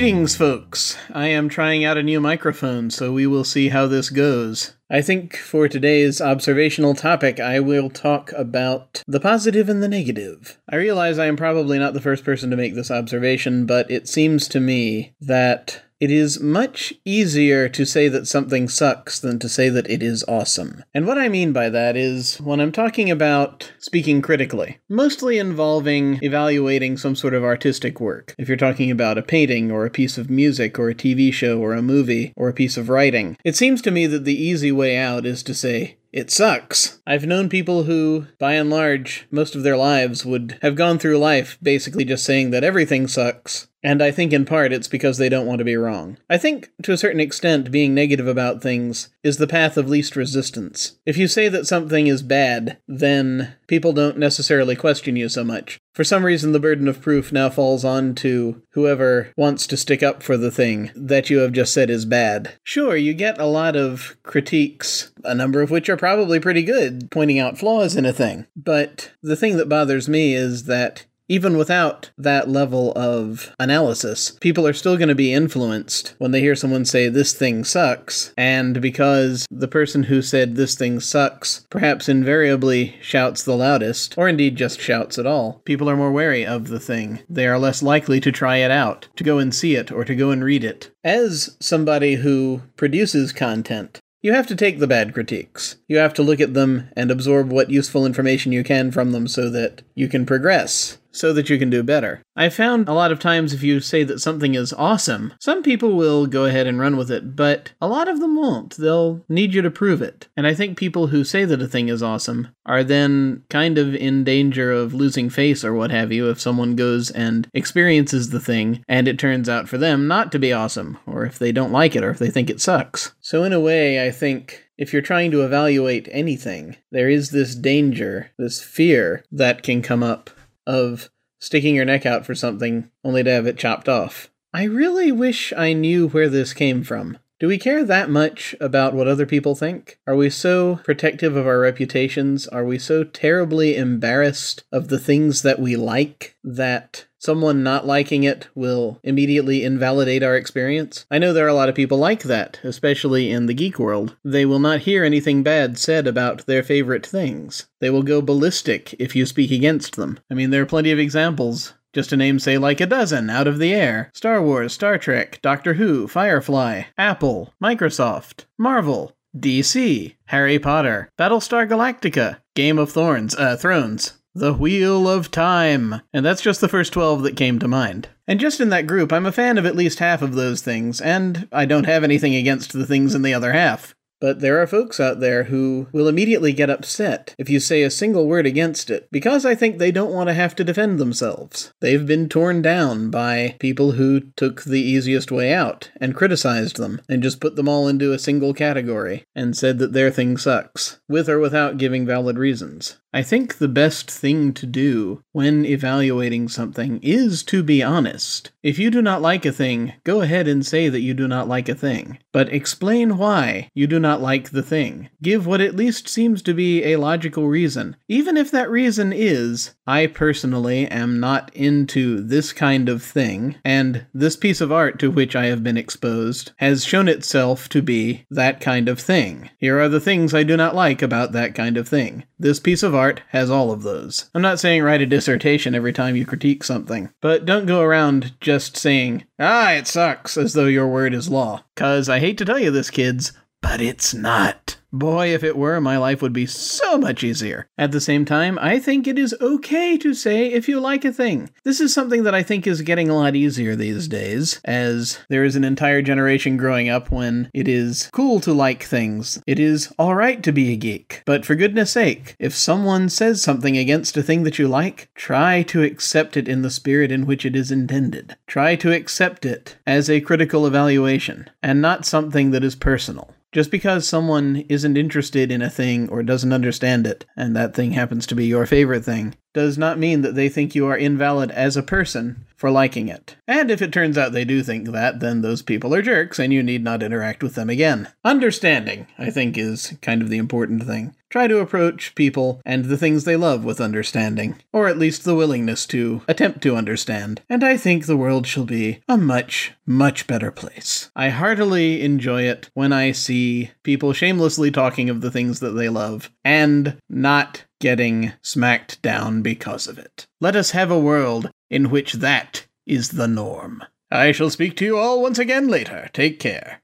Greetings, folks. I am trying out a new microphone, so we will see how this goes. I think for today's observational topic, I will talk about the positive and the negative. I realize I am probably not the first person to make this observation, but it seems to me that it is much easier to say that something sucks than to say that it is awesome. And what I mean by that is when I'm talking about speaking critically, mostly involving evaluating some sort of artistic work. If you're talking about a painting or a piece of music or a TV show or a movie or a piece of writing, it seems to me that the easy way out is to say, it sucks. I've known people who, by and large, most of their lives would have gone through life basically just saying that everything sucks. And I think in part it's because they don't want to be wrong. I think, to a certain extent, being negative about things is the path of least resistance. If you say that something is bad, then people don't necessarily question you so much. For some reason, the burden of proof now falls on to whoever wants to stick up for the thing that you have just said is bad. Sure, you get a lot of critiques, a number of which are probably pretty good, pointing out flaws in a thing. But the thing that bothers me is that even without that level of analysis, people are still going to be influenced when they hear someone say, This thing sucks. And because the person who said, This thing sucks, perhaps invariably shouts the loudest, or indeed just shouts at all, people are more wary of the thing. They are less likely to try it out, to go and see it, or to go and read it. As somebody who produces content, you have to take the bad critiques. You have to look at them and absorb what useful information you can from them so that you can progress, so that you can do better. I found a lot of times if you say that something is awesome, some people will go ahead and run with it, but a lot of them won't. They'll need you to prove it. And I think people who say that a thing is awesome are then kind of in danger of losing face or what have you if someone goes and experiences the thing and it turns out for them not to be awesome, or if they don't like it, or if they think it sucks. So, in a way, I think if you're trying to evaluate anything, there is this danger, this fear that can come up of sticking your neck out for something only to have it chopped off. I really wish I knew where this came from. Do we care that much about what other people think? Are we so protective of our reputations? Are we so terribly embarrassed of the things that we like that someone not liking it will immediately invalidate our experience? I know there are a lot of people like that, especially in the geek world. They will not hear anything bad said about their favorite things. They will go ballistic if you speak against them. I mean, there are plenty of examples. Just to name, say, like a dozen out of the air Star Wars, Star Trek, Doctor Who, Firefly, Apple, Microsoft, Marvel, DC, Harry Potter, Battlestar Galactica, Game of Thorns, uh, Thrones, The Wheel of Time. And that's just the first 12 that came to mind. And just in that group, I'm a fan of at least half of those things, and I don't have anything against the things in the other half. But there are folks out there who will immediately get upset if you say a single word against it, because I think they don't want to have to defend themselves. They've been torn down by people who took the easiest way out and criticized them, and just put them all into a single category, and said that their thing sucks, with or without giving valid reasons. I think the best thing to do when evaluating something is to be honest. If you do not like a thing, go ahead and say that you do not like a thing. But explain why you do not like the thing. Give what at least seems to be a logical reason. Even if that reason is, I personally am not into this kind of thing, and this piece of art to which I have been exposed has shown itself to be that kind of thing. Here are the things I do not like about that kind of thing. This piece of has all of those. I'm not saying write a dissertation every time you critique something, but don't go around just saying, ah, it sucks, as though your word is law. Cause I hate to tell you this, kids, but it's not. Boy, if it were, my life would be so much easier. At the same time, I think it is okay to say if you like a thing. This is something that I think is getting a lot easier these days, as there is an entire generation growing up when it is cool to like things. It is alright to be a geek. But for goodness sake, if someone says something against a thing that you like, try to accept it in the spirit in which it is intended. Try to accept it as a critical evaluation, and not something that is personal. Just because someone isn't interested in a thing or doesn't understand it, and that thing happens to be your favorite thing, does not mean that they think you are invalid as a person for liking it. And if it turns out they do think that, then those people are jerks and you need not interact with them again. Understanding, I think, is kind of the important thing. Try to approach people and the things they love with understanding, or at least the willingness to attempt to understand, and I think the world shall be a much, much better place. I heartily enjoy it when I see people shamelessly talking of the things that they love and not getting smacked down because of it. Let us have a world in which that is the norm. I shall speak to you all once again later. Take care.